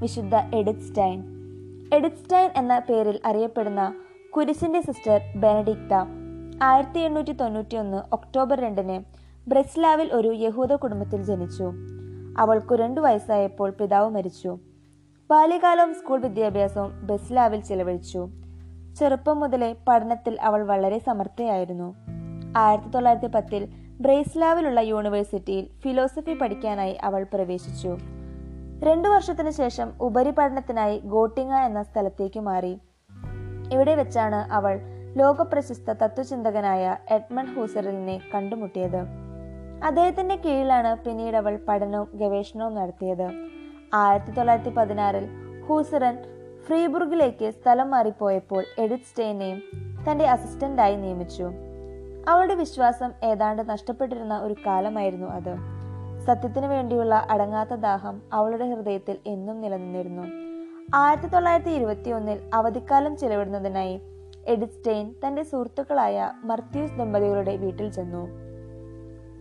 വിശുദ്ധ edit സ്റ്റൈൻ. Edit സ്റ്റൈൻ എന്ന പേരിൽ അറിയപ്പെടുന്ന കുരിശിന്റെ സിസ്റ്റർ ബെനഡിക്ത ആയിരത്തി എണ്ണൂറ്റി തൊണ്ണൂറ്റി ഒന്ന് ഒക്ടോബർ രണ്ടിന് ബ്രസ്ലാവിൽ ഒരു യഹൂദ കുടുംബത്തിൽ ജനിച്ചു. അവൾക്ക് രണ്ടു വയസ്സായപ്പോൾ പിതാവ് മരിച്ചു. ബാല്യകാലവും സ്കൂൾ വിദ്യാഭ്യാസവും ബ്രസ്ലാവിൽ ചിലവഴിച്ചു. ചെറുപ്പം മുതലേ പഠനത്തിൽ അവൾ വളരെ സമർത്ഥയായിരുന്നു. ആയിരത്തി തൊള്ളായിരത്തി പത്തിൽ ബ്രേസ്ലാവിലുള്ള യൂണിവേഴ്സിറ്റിയിൽ ഫിലോസഫി പഠിക്കാനായി അവൾ പ്രവേശിച്ചു. രണ്ടു വർഷത്തിനു ശേഷം ഉപരിപഠനത്തിനായി ഗോട്ടിങ്ങ എന്ന സ്ഥലത്തേക്ക് മാറി. ഇവിടെ വെച്ചാണ് അവൾ ലോകപ്രശസ്ത തത്വചിന്തകനായ എഡ്മണ്ട് ഹൂസറിനെ കണ്ടുമുട്ടിയത്. അദ്ദേഹത്തിന്റെ കീഴിലാണ് പിന്നീട് അവൾ പഠനവും ഗവേഷണവും നടത്തിയത്. ആയിരത്തി തൊള്ളായിരത്തി പതിനാറിൽ ഹൂസറൻ ഫ്രീബുർഗിലേക്ക് സ്ഥലം മാറിപ്പോയപ്പോൾ എഡിറ്റ് സ്റ്റെയിനെയും തന്റെ അസിസ്റ്റന്റായി നിയമിച്ചു. അവളുടെ വിശ്വാസം ഏതാണ്ട് നഷ്ടപ്പെട്ടിരുന്ന ഒരു കാലമായിരുന്നു അത്. സത്യത്തിനു വേണ്ടിയുള്ള അടങ്ങാത്ത ദാഹം അവളുടെ ഹൃദയത്തിൽ എന്നും നിലനിന്നിരുന്നു. ആയിരത്തി തൊള്ളായിരത്തി ഇരുപത്തി ഒന്നിൽ അവധിക്കാലം ചെലവിടുന്നതിനായി എഡിസ്റ്റെയിൻ തന്റെ സുഹൃത്തുക്കളായ മർത്യൂസ് ദമ്പതികളുടെ വീട്ടിൽ ചെന്നു.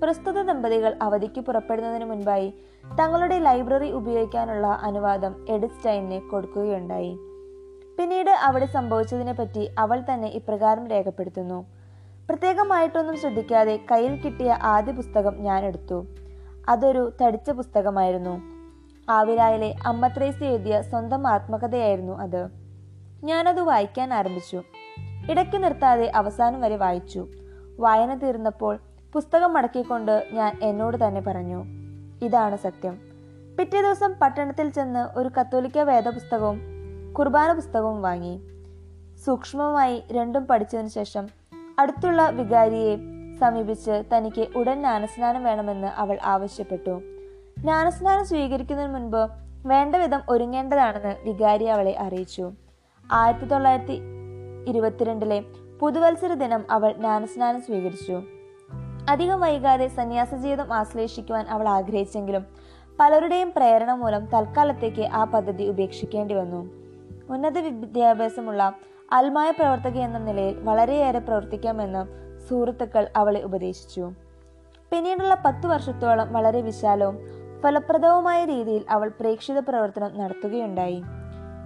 പ്രസ്തുത ദമ്പതികൾ അവധിക്ക് പുറപ്പെടുന്നതിന് മുൻപായി തങ്ങളുടെ ലൈബ്രറി ഉപയോഗിക്കാനുള്ള അനുവാദം എഡിസ്റ്റൈനെ കൊടുക്കുകയുണ്ടായി. പിന്നീട് അവിടെ സംഭവിച്ചതിനെ പറ്റി അവൾ തന്നെ ഇപ്രകാരം രേഖപ്പെടുത്തുന്നു. പ്രത്യേകമായിട്ടൊന്നും ശ്രദ്ധിക്കാതെ കയ്യിൽ കിട്ടിയ ആദ്യ പുസ്തകം ഞാൻ എടുത്തു. അതൊരു തടിച്ച പുസ്തകമായിരുന്നു. ആവിലായിലെ അമ്മത്രേസി എഴുതിയ സ്വന്തം ആത്മകഥയായിരുന്നു അത്. ഞാനത് വായിക്കാൻ ആരംഭിച്ചു. ഇടയ്ക്ക് നിർത്താതെ അവസാനം വരെ വായിച്ചു. വായന തീർന്നപ്പോൾ പുസ്തകം മടക്കിക്കൊണ്ട് ഞാൻ എന്നോട് തന്നെ പറഞ്ഞു ഇതാണ് സത്യം. പിറ്റേ ദിവസം പട്ടണത്തിൽ ചെന്ന് ഒരു കത്തോലിക്ക വേദപുസ്തകവും കുർബാന പുസ്തകവും വാങ്ങി. സൂക്ഷ്മമായി രണ്ടും പഠിച്ചതിനു ശേഷം അടുത്തുള്ള വികാരിയെ സമീപിച്ച് തനിക്ക് ഉടൻ ജ്ഞാനസ്നാനം വേണമെന്ന് അവൾ ആവശ്യപ്പെട്ടു. ജ്ഞാനസ്നാനം സ്വീകരിക്കുന്നതിന് മുൻപ് വേണ്ട വിധം ഒരുങ്ങേണ്ടതാണെന്ന് വികാരി അവളെ അറിയിച്ചു. ആയിരത്തി തൊള്ളായിരത്തി ഇരുപത്തിരണ്ടിലെ പുതുവത്സര ദിനം അവൾ ജ്ഞാനസ്നാനം സ്വീകരിച്ചു. അധികം വൈകാതെ സന്യാസ ജീവിതം ആശ്ലേഷിക്കുവാൻ അവൾ ആഗ്രഹിച്ചെങ്കിലും പലരുടെയും പ്രേരണ മൂലം തൽക്കാലത്തേക്ക് ആ പദ്ധതി ഉപേക്ഷിക്കേണ്ടി വന്നു. ഉന്നത വിദ്യാഭ്യാസമുള്ള അൽമായ പ്രവർത്തക എന്ന നിലയിൽ വളരെയേറെ പ്രവർത്തിക്കാമെന്ന് സുഹൃത്തുക്കൾ അവളെ ഉപദേശിച്ചു. പിന്നീടുള്ള പത്തു വർഷത്തോളം വളരെ വിശാലവും ഫലപ്രദവുമായ രീതിയിൽ അവൾ പ്രേക്ഷിത പ്രവർത്തനം നടത്തുകയുണ്ടായി.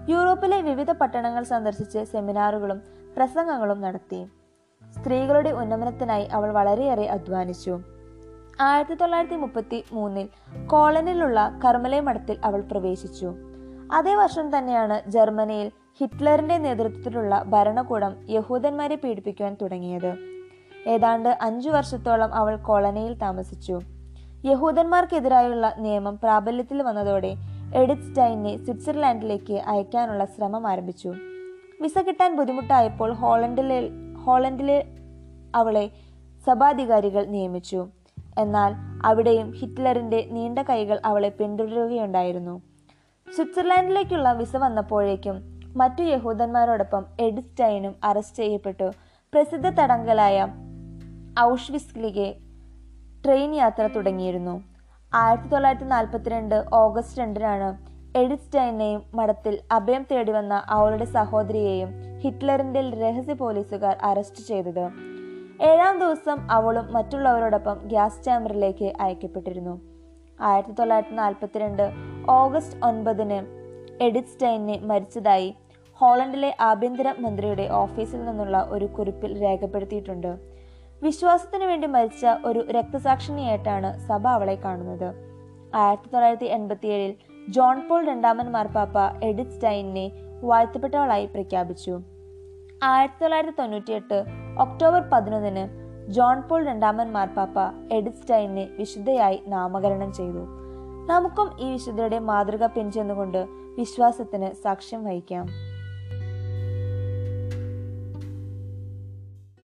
യൂറോപ്പിലെ വിവിധ പട്ടണങ്ങൾ സന്ദർശിച്ച് സെമിനാറുകളും പ്രസംഗങ്ങളും നടത്തി. സ്ത്രീകളുടെ ഉന്നമനത്തിനായി അവൾ വളരെയേറെ അധ്വാനിച്ചു. ആയിരത്തി തൊള്ളായിരത്തി മുപ്പത്തി മൂന്നിൽ കോളനിലുള്ള കർമ്മലെ മഠത്തിൽ അവൾ പ്രവേശിച്ചു. അതേ വർഷം തന്നെയാണ് ജർമ്മനിയിൽ ഹിറ്റ്ലറിന്റെ നേതൃത്വത്തിലുള്ള ഭരണകൂടം യഹൂദന്മാരെ പീഡിപ്പിക്കുവാൻ തുടങ്ങിയത്. ഏതാണ്ട് അഞ്ചു വർഷത്തോളം അവൾ കോളനിയിൽ താമസിച്ചു. യഹൂദന്മാർക്കെതിരായുള്ള നിയമം പ്രാബല്യത്തിൽ വന്നതോടെ എഡിറ്റ് സ്റ്റൈനെ സ്വിറ്റ്സർലാൻഡിലേക്ക് അയക്കാനുള്ള ശ്രമം ആരംഭിച്ചു. വിസ കിട്ടാൻ ബുദ്ധിമുട്ടായപ്പോൾ ഹോളണ്ടിലെ ഹോളണ്ടിലെ അവളെ സഭാധികാരികൾ നിയമിച്ചു. എന്നാൽ അവിടെയും ഹിറ്റ്ലറിന്റെ നീണ്ട കൈകൾ അവളെ പിന്തുടരുകയുണ്ടായിരുന്നു. സ്വിറ്റ്സർലാൻഡിലേക്കുള്ള വിസ വന്നപ്പോഴേക്കും മറ്റു യഹൂദന്മാരോടൊപ്പം എഡിസ്റ്റൈനും അറസ്റ്റ് ചെയ്യപ്പെട്ടു. പ്രസിദ്ധ തടങ്കലായ ഔഷ്വിസ്ലിಗೆ ട്രെയിൻ യാത്ര തുടങ്ങിയിരുന്നു. ആയിരത്തി തൊള്ളായിരത്തി നാൽപ്പത്തിരണ്ട് ഓഗസ്റ്റ് രണ്ടിനാണ് എഡിസ്റ്റൈനെയും മഠത്തിൽ അഭയം തേടി വന്ന അവളുടെ സഹോദരിയെയും ഹിറ്റ്ലറിന്റെ രഹസ്യ പോലീസുകാർ അറസ്റ്റ് ചെയ്തത്. ഏഴാം ദിവസം അവളും മറ്റുള്ളവരോടൊപ്പം ഗ്യാസ് ചാമ്പറിലേക്ക് അയക്കപ്പെട്ടിരുന്നു. ആയിരത്തി തൊള്ളായിരത്തി നാൽപ്പത്തിരണ്ട് ഓഗസ്റ്റ് ഒൻപതിന് എഡിറ്റ് സ്റ്റൈനെ മരിച്ചതായി ഹോളണ്ടിലെ ആഭ്യന്തര മന്ത്രിയുടെ ഓഫീസിൽ നിന്നുള്ള ഒരു കുറിപ്പിൽ രേഖപ്പെടുത്തിയിട്ടുണ്ട്. വിശ്വാസത്തിനു വേണ്ടി മരിച്ച ഒരു രക്തസാക്ഷിണിയായിട്ടാണ് സഭ അവളെ കാണുന്നത്. ആയിരത്തി തൊള്ളായിരത്തി എൺപത്തിയേഴിൽ ജോൺ പോൾ രണ്ടാമൻ മാർപ്പാപ്പ എഡിറ്റ് സ്റ്റൈനെ വാഴ്ത്തപ്പെട്ടവളായി പ്രഖ്യാപിച്ചു. ആയിരത്തി തൊള്ളായിരത്തി തൊണ്ണൂറ്റിയെട്ട് ഒക്ടോബർ പതിനൊന്നിന് ജോൺ പോൾ രണ്ടാമൻ മാർപ്പാപ്പ എഡിറ്റ് സ്റ്റൈനെ വിശുദ്ധയായി നാമകരണം ചെയ്തു. നമുക്കും ഈ വിശുദ്ധയുടെ മാതൃക പിൻചെന്നുകൊണ്ട് വിശ്വാസത്തിന് സാക്ഷ്യം വഹിക്കാം.